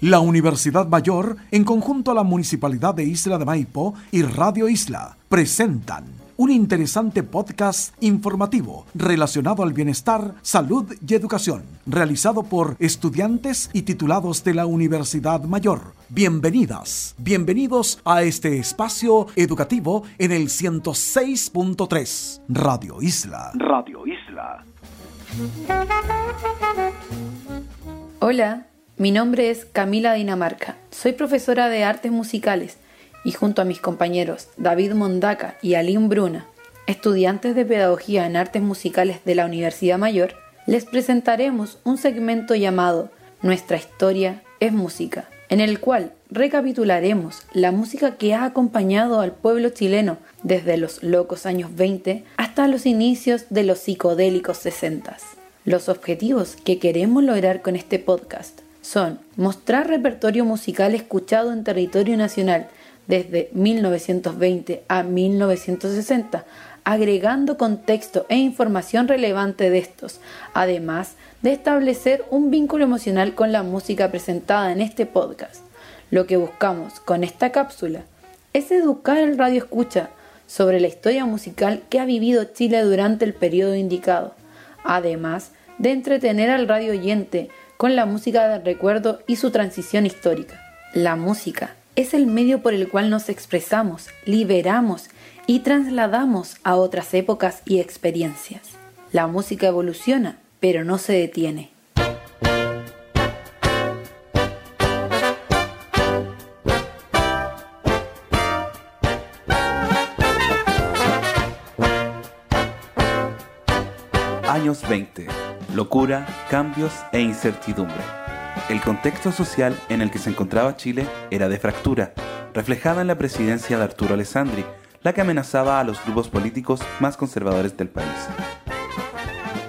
La Universidad Mayor, en conjunto a la Municipalidad de Isla de Maipo y Radio Isla, presentan un interesante podcast informativo relacionado al bienestar, salud y educación, realizado por estudiantes y titulados de la Universidad Mayor. Bienvenidas, bienvenidos a este espacio educativo en el 106.3 Radio Isla. Radio Isla. Hola, mi nombre es Camila Dinamarca. Soy profesora de artes musicales y junto a mis compañeros David Mondaca y Aline Bruna, estudiantes de Pedagogía en Artes Musicales de la Universidad Mayor, les presentaremos un segmento llamado Nuestra historia es música, en el cual recapitularemos la música que ha acompañado al pueblo chileno desde los locos años 20 hasta los inicios de los psicodélicos 60. Los objetivos que queremos lograr con este podcast son mostrar repertorio musical escuchado en territorio nacional desde 1920 a 1960, agregando contexto e información relevante de estos, además de establecer un vínculo emocional con la música presentada en este podcast. Lo que buscamos con esta cápsula es educar al radio escucha sobre la historia musical que ha vivido Chile durante el periodo indicado, además de entretener al radio oyente con la música de recuerdo y su transición histórica. La música es el medio por el cual nos expresamos, liberamos y trasladamos a otras épocas y experiencias. La música evoluciona, pero no se detiene. Años 20. Locura, cambios e incertidumbre. El contexto social en el que se encontraba Chile era de fractura, reflejada en la presidencia de Arturo Alessandri, la que amenazaba a los grupos políticos más conservadores del país.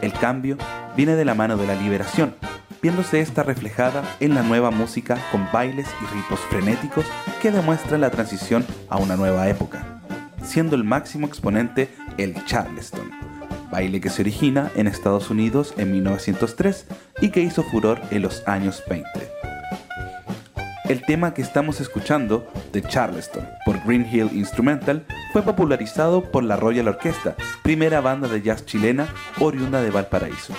El cambio viene de la mano de la liberación, viéndose esta reflejada en la nueva música con bailes y ritmos frenéticos que demuestran la transición a una nueva época, siendo el máximo exponente el Charleston, baile que se origina en Estados Unidos en 1903 y que hizo furor en los años 20. El tema que estamos escuchando, de Charleston, por Green Hill Instrumental, fue popularizado por la Royal Orchestra, primera banda de jazz chilena oriunda de Valparaíso.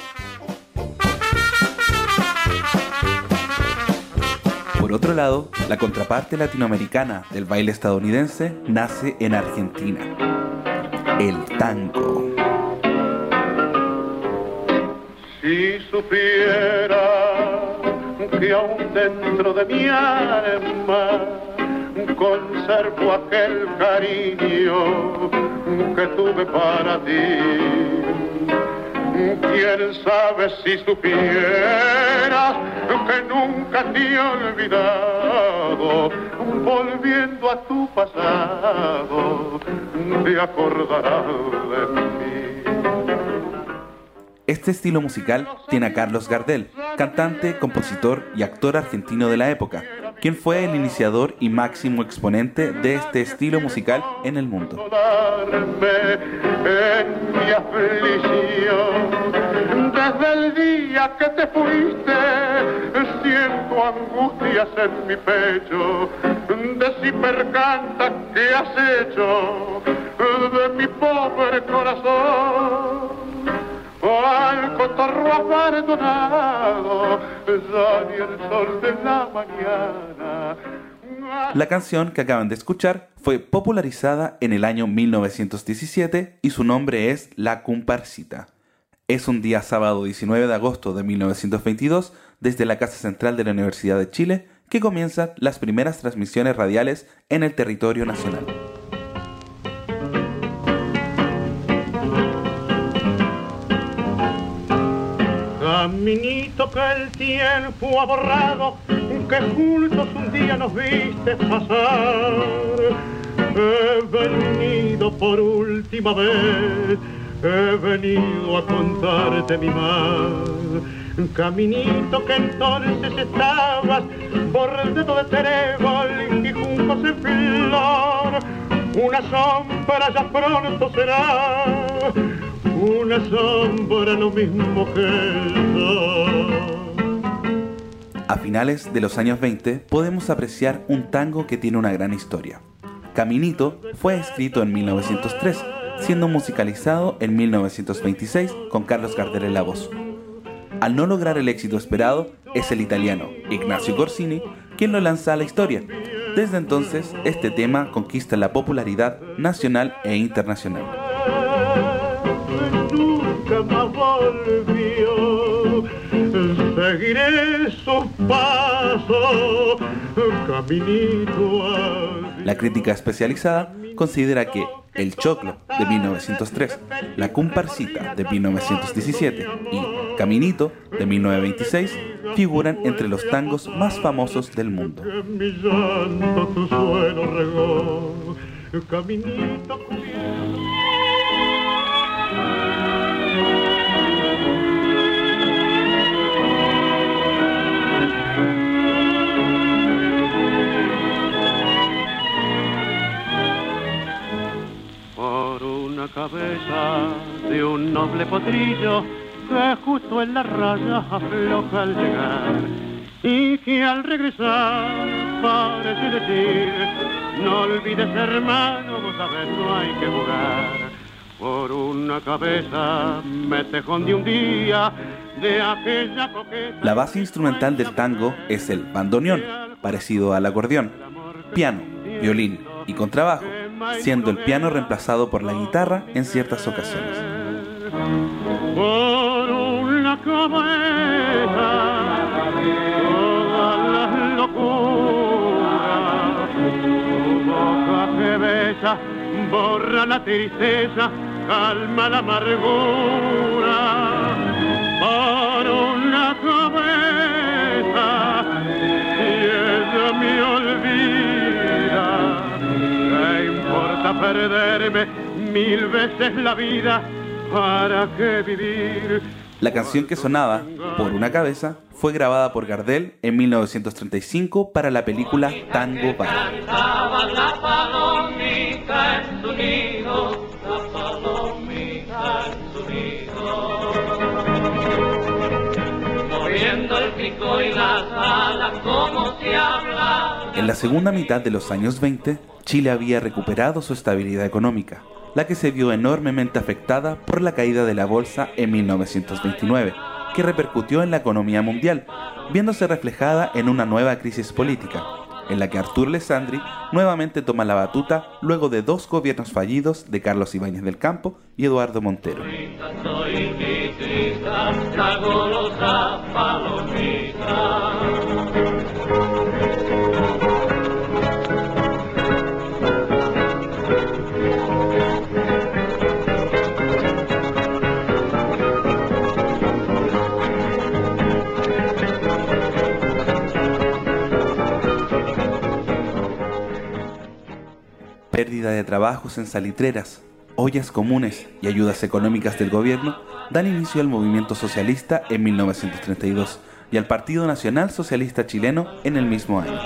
Por otro lado, la contraparte latinoamericana del baile estadounidense nace en Argentina, el tango. Si supiera que aún dentro de mi alma conservo aquel cariño que tuve para ti. Quién sabe si supieras que nunca te he olvidado, volviendo a tu pasado, te acordarás de mí. Este estilo musical tiene a Carlos Gardel, cantante, compositor y actor argentino de la época, quien fue el iniciador y máximo exponente de este estilo musical en el mundo. La canción que acaban de escuchar fue popularizada en el año 1917 y su nombre es La Comparsita. Es un día sábado 19 de agosto de 1922 desde la Casa Central de la Universidad de Chile que comienzan las primeras transmisiones radiales en el territorio nacional. Caminito que el tiempo ha borrado, que juntos un día nos viste pasar. He venido por última vez, he venido a contarte mi mal. Caminito que entonces estabas dedo de trébol y juncos en flor. Una sombra ya pronto será una sombra lo mismo que A finales de los años 20 podemos apreciar un tango que tiene una gran historia. Caminito fue escrito en 1903, siendo musicalizado en 1926 con Carlos Gardel en la voz. Al no lograr el éxito esperado, es el italiano Ignacio Corsini quien lo lanza a la historia. Desde entonces, este tema conquista la popularidad nacional e internacional. La crítica especializada considera que El Choclo de 1903, La Comparsita de 1917 y Caminito de 1926 figuran entre los tangos más famosos del mundo. Cabeza de un noble potrillo que justo en la raya afloja al llegar y que al regresar parece decir no olvides hermano, vos sabes no hay que jugar por una cabeza me tejón de un día de aquella coqueta. La base instrumental del tango es el bandoneón, parecido al acordeón, piano, violín y contrabajo siendo el piano reemplazado por la guitarra en ciertas ocasiones. Por una cabeza, todas las locuras, tu boca que besa, borra la tristeza, calma la amargura. Perderme mil veces la vida? ¿Para qué vivir? La canción que sonaba, Por una cabeza, fue grabada por Gardel en 1935 para la película Tango Bar. En la segunda mitad de los años 20, Chile había recuperado su estabilidad económica, la que se vio enormemente afectada por la caída de la bolsa en 1929, que repercutió en la economía mundial, viéndose reflejada en una nueva crisis política, en la que Artur Alessandri nuevamente toma la batuta luego de dos gobiernos fallidos de Carlos Ibáñez del Campo y Eduardo Montero. Pérdida de trabajos en salitreras, ollas comunes y ayudas económicas del gobierno dan inicio al movimiento socialista en 1932 y al Partido Nacional Socialista Chileno en el mismo año.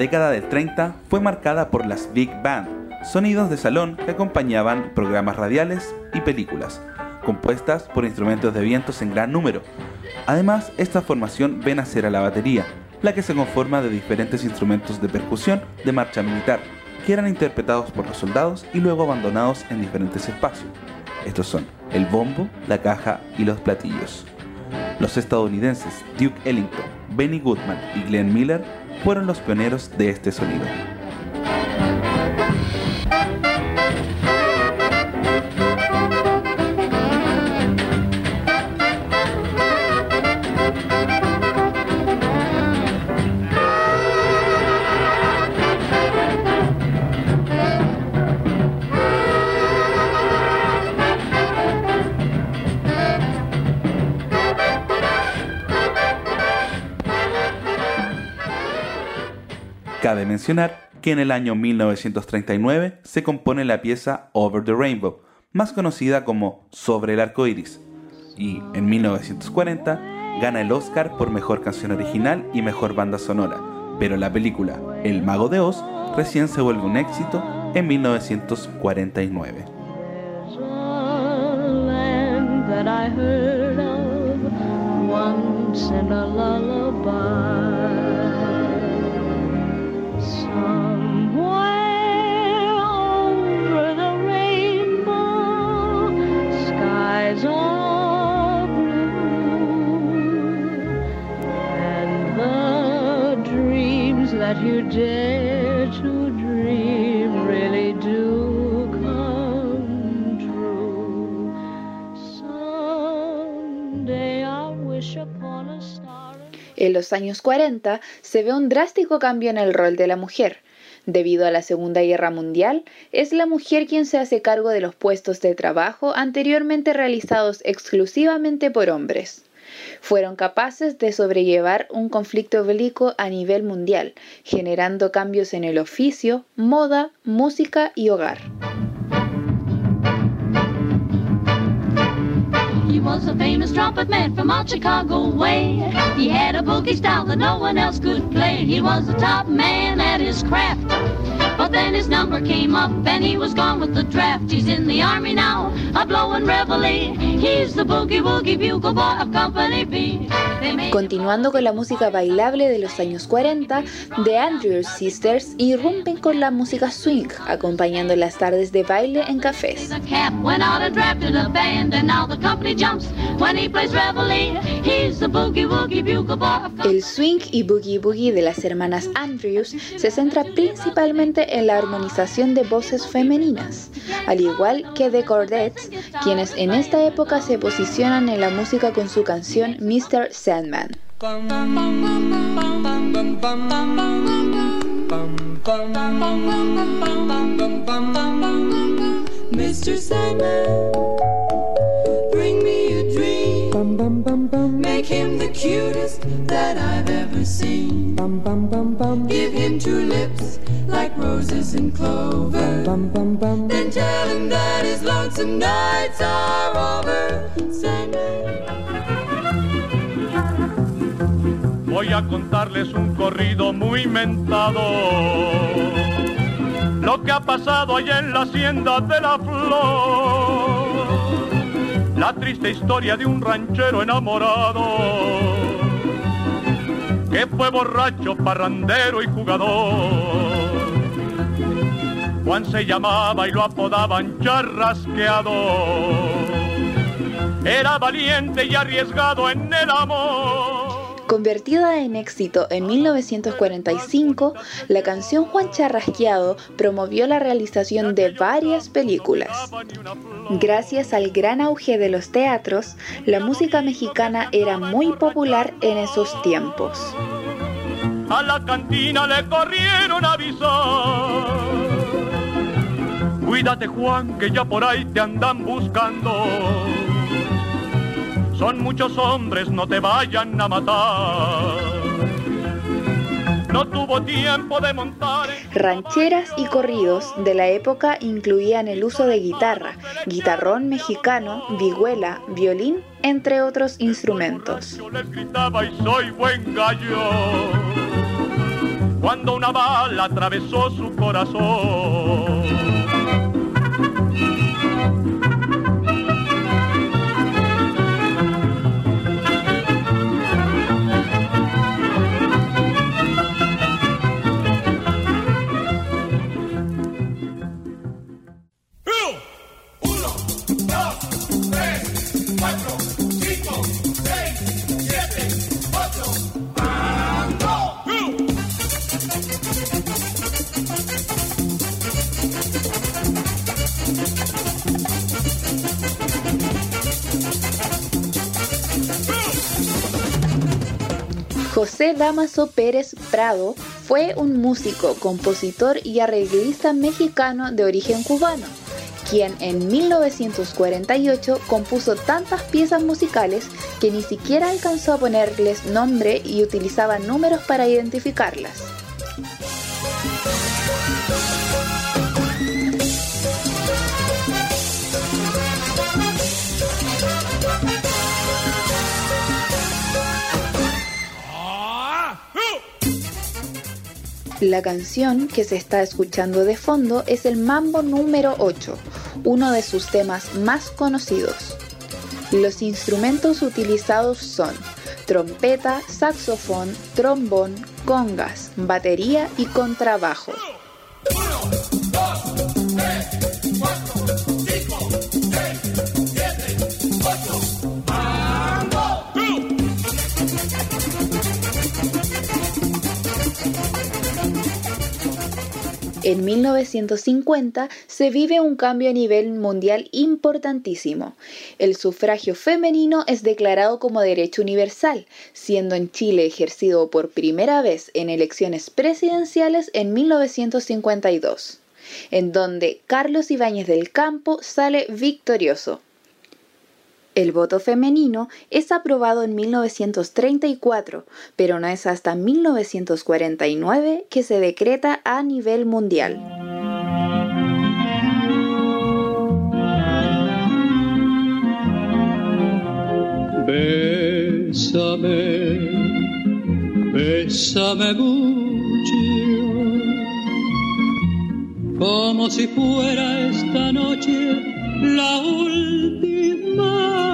Década del 30 fue marcada por las Big Band, sonidos de salón que acompañaban programas radiales y películas, compuestas por instrumentos de vientos en gran número. Además, esta formación ve nacer a la batería, la que se conforma de diferentes instrumentos de percusión de marcha militar, que eran interpretados por los soldados y luego abandonados en diferentes espacios. Estos son el bombo, la caja y los platillos. Los estadounidenses Duke Ellington, Benny Goodman y Glenn Miller fueron los pioneros de este sonido. Mencionar que en el año 1939 se compone la pieza Over the Rainbow, más conocida como Sobre el arco iris, y en 1940 gana el Oscar por mejor canción original y mejor banda sonora, pero la película El Mago de Oz recién se vuelve un éxito en 1949. En los años 40 se ve un drástico cambio en el rol de la mujer. Debido a la Segunda Guerra Mundial, es la mujer quien se hace cargo de los puestos de trabajo anteriormente realizados exclusivamente por hombres fueron capaces de sobrellevar un conflicto bélico a nivel mundial, generando cambios en el oficio, moda, música y hogar. He was a famous trumpet man from out Chicago way. He had a boogie style that no one else could play. He was a top man at his craft. But then his number came up and he was gone with the draft. He's in the army now, a blowing reveille. He's the boogie woogie bugle boy of Company B. Continuando con la música bailable de los años 40, The Andrews Sisters irrumpen con la música swing, acompañando las tardes de baile en cafés. El swing y boogie boogie de las hermanas Andrews se centra principalmente en la armonización de voces femeninas, al igual que The Cordettes, quienes en esta época se posicionan en la música con su canción Mr. Sandman. Mr. Sandman, bring me a dream. Make him the cutest that I've ever seen. Give him two lips like roses and clover. Then tell him that his lonesome nights are over. Voy a contarles un corrido muy mentado. Lo que ha pasado allá en la hacienda de la flor. La triste historia de un ranchero enamorado que fue borracho, parrandero y jugador. Juan se llamaba y lo apodaban charrasqueado. Era valiente y arriesgado en el amor. Convertida en éxito en 1945, la canción Juan Charrasqueado promovió la realización de varias películas. Gracias al gran auge de los teatros, la música mexicana era muy popular en esos tiempos. A la cantina le corrieron a avisar. Cuídate Juan, que ya por ahí te andan buscando son muchos hombres, no te vayan a matar. No tuvo tiempo de montar. Rancheras y corridos de la época incluían el uso de guitarra, guitarrón mexicano, vihuela, violín, entre otros instrumentos. Yo les gritaba y soy buen gallo. Cuando una bala atravesó su corazón. José Damaso Pérez Prado fue un músico, compositor y arreglista mexicano de origen cubano, quien en 1948 compuso tantas piezas musicales que ni siquiera alcanzó a ponerles nombre y utilizaba números para identificarlas. La canción que se está escuchando de fondo es el Mambo número 8, uno de sus temas más conocidos. Los instrumentos utilizados son trompeta, saxofón, trombón, congas, batería y contrabajo. En 1950 se vive un cambio a nivel mundial importantísimo. El sufragio femenino es declarado como derecho universal, siendo en Chile ejercido por primera vez en elecciones presidenciales en 1952, en donde Carlos Ibáñez del Campo sale victorioso. El voto femenino es aprobado en 1934, pero no es hasta 1949 que se decreta a nivel mundial. Bésame, bésame mucho, como si fuera esta noche la última.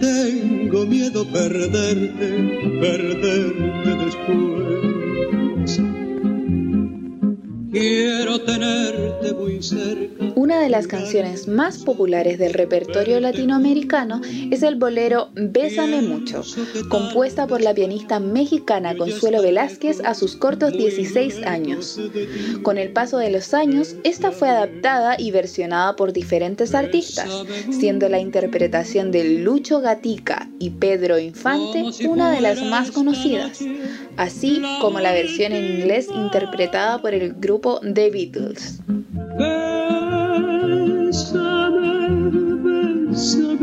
Tengo miedo perderte, perderte después. Quiero tenerte muy cerca. Una de las canciones más populares del repertorio latinoamericano es el bolero Bésame mucho, compuesta por la pianista mexicana Consuelo Velázquez a sus cortos 16 años. Con el paso de los años, esta fue adaptada y versionada por diferentes artistas, siendo la interpretación de Lucho Gatica y Pedro Infante una de las más conocidas, así como la versión en inglés interpretada por el grupo The Beatles. Bésame,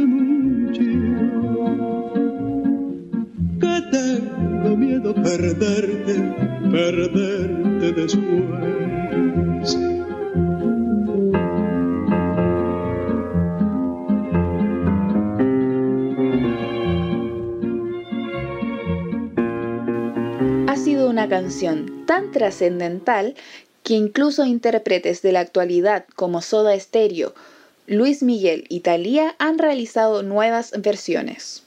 mucho, que tengo miedo perderte, perderte después. Ha sido una canción tan trascendental que incluso intérpretes de la actualidad como Soda Stereo Luis Miguel y Thalía han realizado nuevas versiones.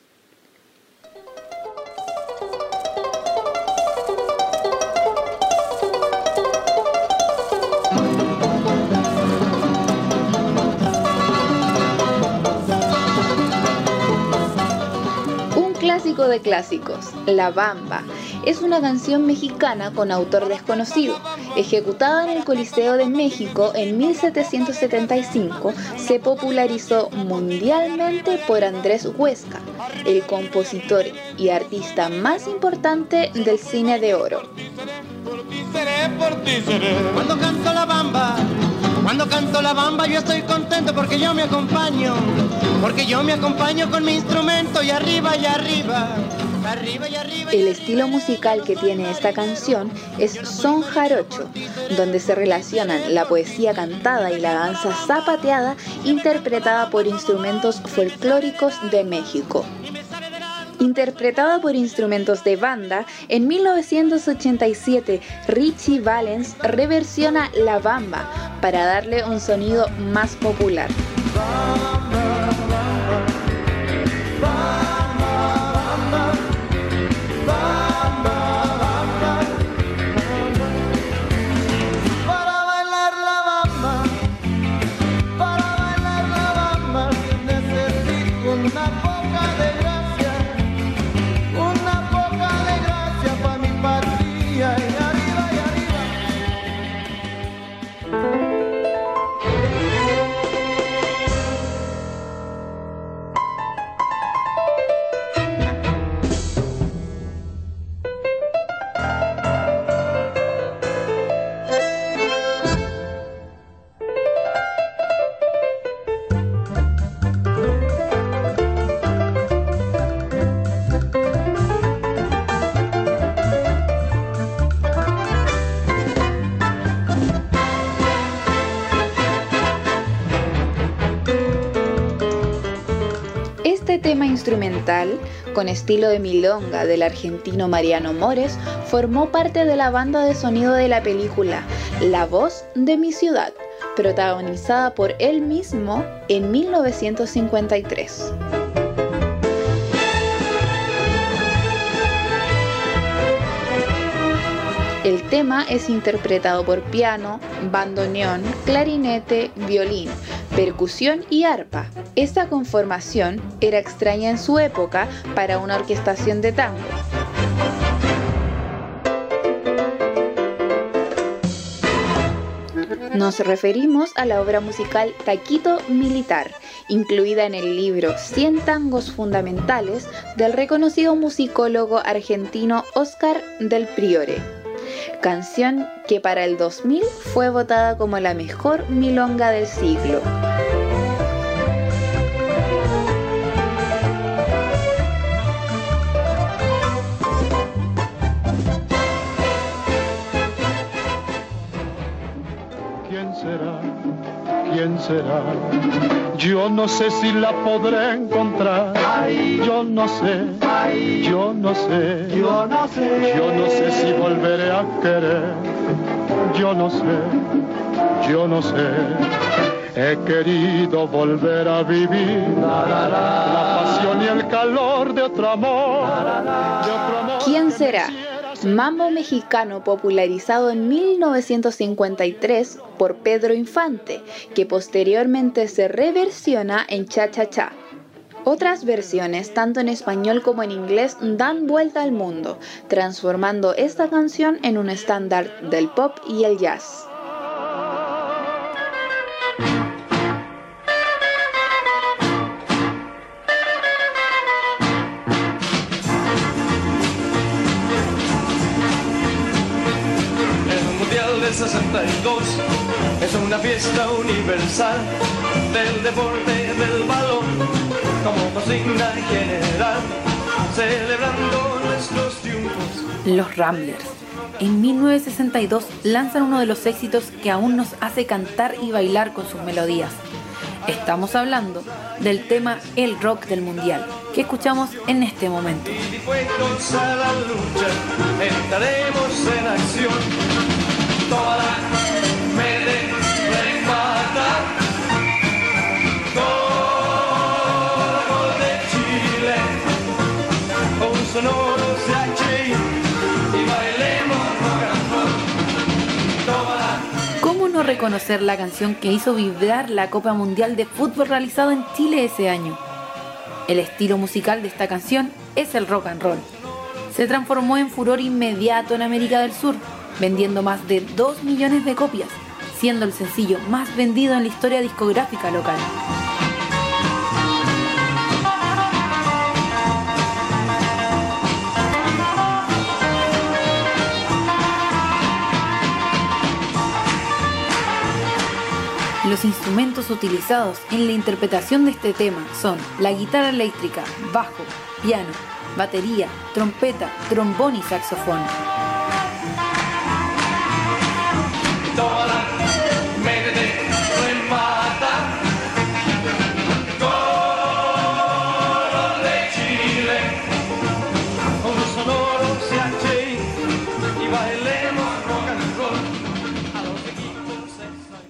De clásicos, La Bamba, es una canción mexicana con autor desconocido. Ejecutada en el Coliseo de México en 1775, se popularizó mundialmente por Andrés Huesca, el compositor y artista más importante del cine de oro. Cuando canto la bamba, cuando canto la bamba yo estoy contento porque yo me acompaño, porque yo me acompaño con mi instrumento y arriba y arriba. El estilo musical que tiene esta canción es son jarocho, donde se relacionan la poesía cantada y la danza zapateada interpretada por instrumentos folclóricos de México. Interpretada por instrumentos de banda, en 1987 Richie Valens reversiona La Bamba para darle un sonido más popular. Instrumental, con estilo de milonga del argentino Mariano Mores, formó parte de la banda de sonido de la película La voz de mi ciudad, protagonizada por él mismo en 1953. El tema es interpretado por piano, bandoneón, clarinete, violín, percusión y arpa. Esta conformación era extraña en su época para una orquestación de tango. Nos referimos a la obra musical Taquito Militar, incluida en el libro 100 tangos fundamentales del reconocido musicólogo argentino Oscar del Priore canción que para el 2000 fue votada como la mejor milonga del siglo. ¿Quién será? Yo no sé si la podré encontrar. Yo no sé. Yo no sé. Yo no sé. Yo no sé si volveré a querer. Yo no sé. Yo no sé. He querido volver a vivir la pasión y el calor de otro amor. De otro amor ¿Quién será? Mambo mexicano popularizado en 1953 por Pedro Infante, que posteriormente se reversiona en Cha Cha Cha. Otras versiones, tanto en español como en inglés, dan vuelta al mundo, transformando esta canción en un estándar del pop y el jazz. Fiesta universal del deporte del balón como consigna general, celebrando nuestros triunfos. Los Ramblers. En 1962 lanzan uno de los éxitos que aún nos hace cantar y bailar con sus melodías. Estamos hablando del tema El Rock del Mundial, que escuchamos en este momento. Y dispuestos a la lucha, entraremos en acción. Toda la reconocer la canción que hizo vibrar la Copa Mundial de Fútbol realizada en Chile ese año? El estilo musical de esta canción es el rock and roll. Se transformó en furor inmediato en América del Sur, vendiendo más de 2 millones de copias, siendo el sencillo más vendido en la historia discográfica local. Los instrumentos utilizados en la interpretación de este tema son la guitarra eléctrica, bajo, piano, batería, trompeta, trombón y saxofón.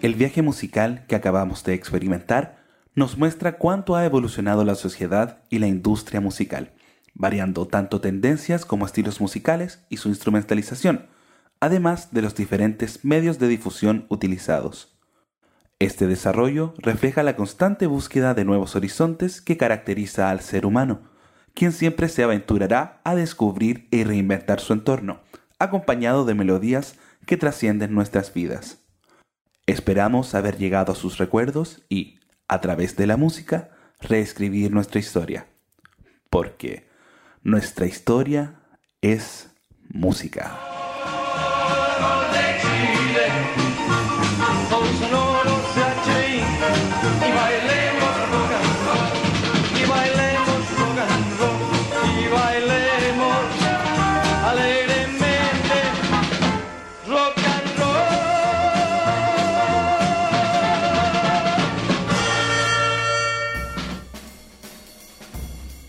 El viaje musical que acabamos de experimentar nos muestra cuánto ha evolucionado la sociedad y la industria musical, variando tanto tendencias como estilos musicales y su instrumentalización, además de los diferentes medios de difusión utilizados. Este desarrollo refleja la constante búsqueda de nuevos horizontes que caracteriza al ser humano, quien siempre se aventurará a descubrir y reinventar su entorno, acompañado de melodías que trascienden nuestras vidas. Esperamos haber llegado a sus recuerdos y, a través de la música, reescribir nuestra historia. Porque nuestra historia es música.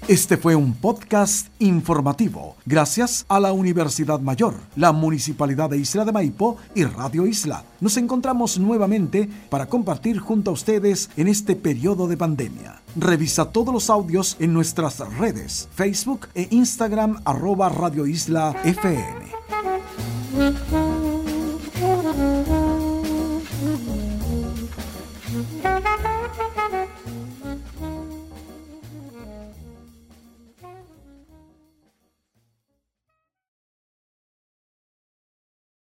Este fue un podcast informativo gracias a la Universidad Mayor, la Municipalidad de Isla de Maipo y Radio Isla. Nos encontramos nuevamente para compartir junto a ustedes en este periodo de pandemia. Revisa todos los audios en nuestras redes, Facebook e Instagram arroba Radio Isla FM.